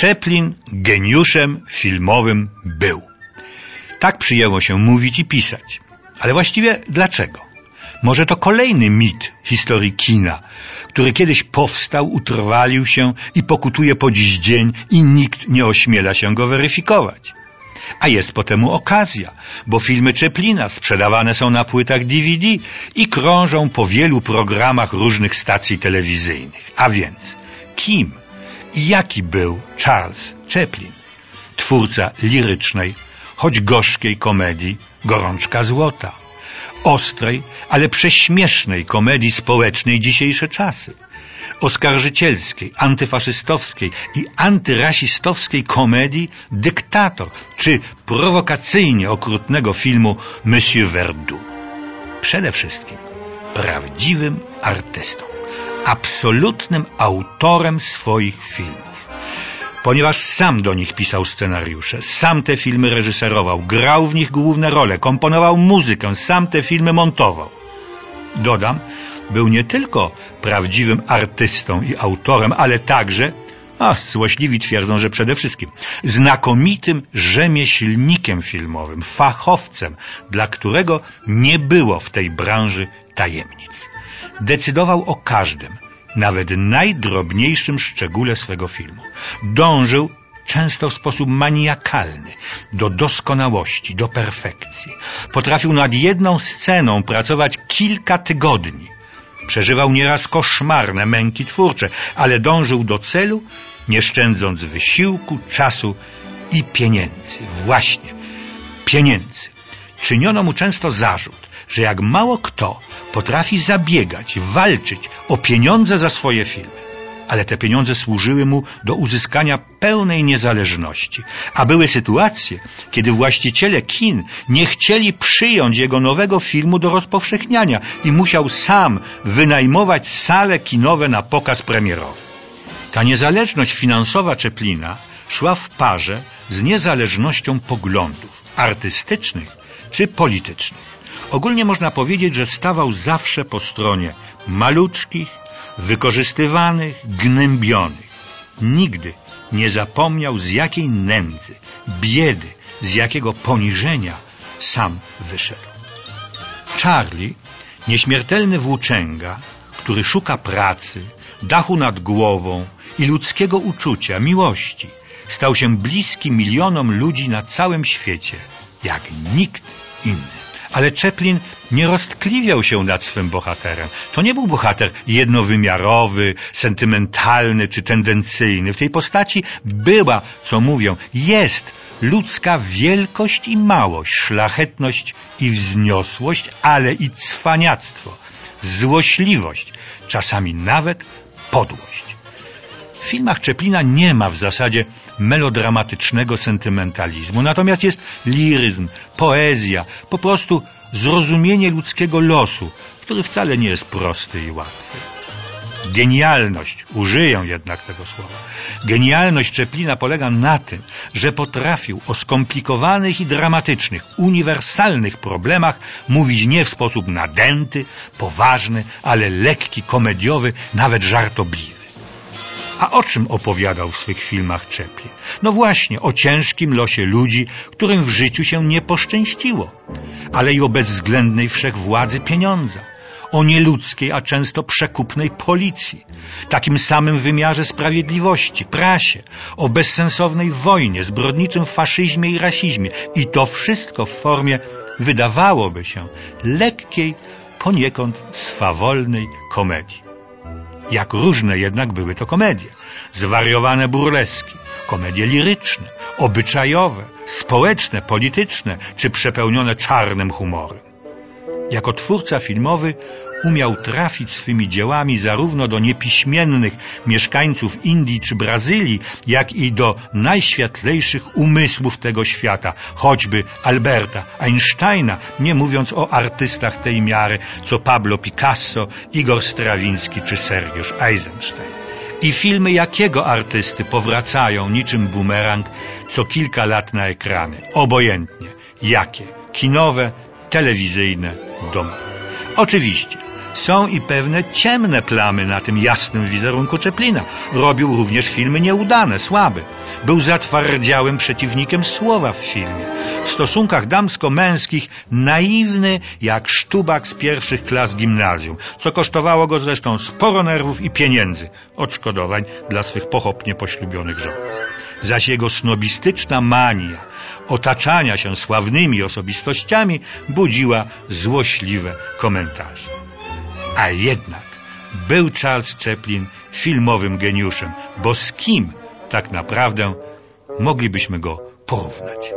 Chaplin geniuszem filmowym był. Tak przyjęło się mówić i pisać. Ale właściwie dlaczego? Może to kolejny mit historii kina, który kiedyś powstał, utrwalił się i pokutuje po dziś dzień i nikt nie ośmiela się go weryfikować. A jest po temu okazja, bo filmy Czeplina sprzedawane są na płytach DVD i krążą po wielu programach różnych stacji telewizyjnych. A więc, kim i jaki był Charles Chaplin? Twórca lirycznej, choć gorzkiej komedii Gorączka Złota ostrej, ale prześmiesznej komedii społecznej dzisiejsze czasy, oskarżycielskiej, antyfaszystowskiej i antyrasistowskiej komedii Dyktator, czy prowokacyjnie okrutnego filmu Monsieur Verdoux. Przede wszystkim prawdziwym artystą, absolutnym autorem swoich filmów ponieważ sam do nich pisał scenariusze, sam te filmy reżyserował, grał w nich główne role, komponował muzykę, sam te filmy montował. Dodam, był nie tylko prawdziwym artystą i autorem, ale także, a złośliwi twierdzą, że przede wszystkim, znakomitym rzemieślnikiem filmowym, fachowcem, dla którego nie było w tej branży tajemnic. Decydował o każdym, nawet najdrobniejszym szczególe swego filmu. Dążył często w sposób maniakalny, do doskonałości, do perfekcji. Potrafił nad jedną sceną pracować kilka tygodni. Przeżywał nieraz koszmarne męki twórcze, ale dążył do celu, nie szczędząc wysiłku, czasu i pieniędzy. Właśnie, pieniędzy. Czyniono mu często zarzut, że jak mało kto potrafi zabiegać, walczyć o pieniądze za swoje filmy. Ale te pieniądze służyły mu do uzyskania pełnej niezależności. A były sytuacje, kiedy właściciele kin nie chcieli przyjąć jego nowego filmu do rozpowszechniania i musiał sam wynajmować sale kinowe na pokaz premierowy. Ta niezależność finansowa Czeplina szła w parze z niezależnością poglądów artystycznych czy politycznych. Ogólnie można powiedzieć, że stawał zawsze po stronie maluczkich, wykorzystywanych, gnębionych. Nigdy nie zapomniał z jakiej nędzy, biedy, z jakiego poniżenia sam wyszedł. Charlie, nieśmiertelny włóczęga, który szuka pracy, dachu nad głową i ludzkiego uczucia, miłości, stał się bliski milionom ludzi na całym świecie, jak nikt inny. Ale Chaplin nie roztkliwiał się nad swym bohaterem. To nie był bohater jednowymiarowy, sentymentalny czy tendencyjny. W tej postaci była, co mówią, jest ludzka wielkość i małość, szlachetność i wzniosłość, ale i cwaniactwo, złośliwość, czasami nawet podłość. Filmach Czeplina nie ma w zasadzie melodramatycznego sentymentalizmu, natomiast jest liryzm, poezja, po prostu zrozumienie ludzkiego losu, który wcale nie jest prosty i łatwy. Genialność, użyję jednak tego słowa, genialność Czeplina polega na tym, że potrafił o skomplikowanych i dramatycznych, uniwersalnych problemach mówić nie w sposób nadęty, poważny, ale lekki, komediowy, nawet żartobliwy. A o czym opowiadał w swych filmach Chaplin? No właśnie, o ciężkim losie ludzi, którym w życiu się nie poszczęściło, ale i o bezwzględnej wszechwładzy pieniądza, o nieludzkiej, a często przekupnej policji, takim samym wymiarze sprawiedliwości, prasie, o bezsensownej wojnie, zbrodniczym faszyzmie i rasizmie i to wszystko w formie, wydawałoby się, lekkiej, poniekąd swawolnej komedii. Jak różne jednak były to komedie. Zwariowane burleski, komedie liryczne, obyczajowe, społeczne, polityczne czy przepełnione czarnym humorem. Jako twórca filmowy umiał trafić swymi dziełami zarówno do niepiśmiennych mieszkańców Indii czy Brazylii, jak i do najświetlejszych umysłów tego świata, choćby Alberta Einsteina, nie mówiąc o artystach tej miary, co Pablo Picasso, Igor Strawiński czy Sergiusz Eisenstein. I filmy jakiego artysty powracają niczym bumerang co kilka lat na ekrany, obojętnie, jakie, kinowe, telewizyjne, domowe. Oczywiście, Są i pewne ciemne plamy na tym jasnym wizerunku Czeplina. Robił również filmy nieudane, słabe. Był zatwardziałym przeciwnikiem słowa w filmie. W stosunkach damsko-męskich naiwny jak sztubak z pierwszych klas gimnazjum, co kosztowało go zresztą sporo nerwów i pieniędzy, odszkodowań dla swych pochopnie poślubionych żon. Zaś jego snobistyczna mania otaczania się sławnymi osobistościami budziła złośliwe komentarze. A jednak był Charles Chaplin filmowym geniuszem, bo z kim tak naprawdę moglibyśmy go porównać?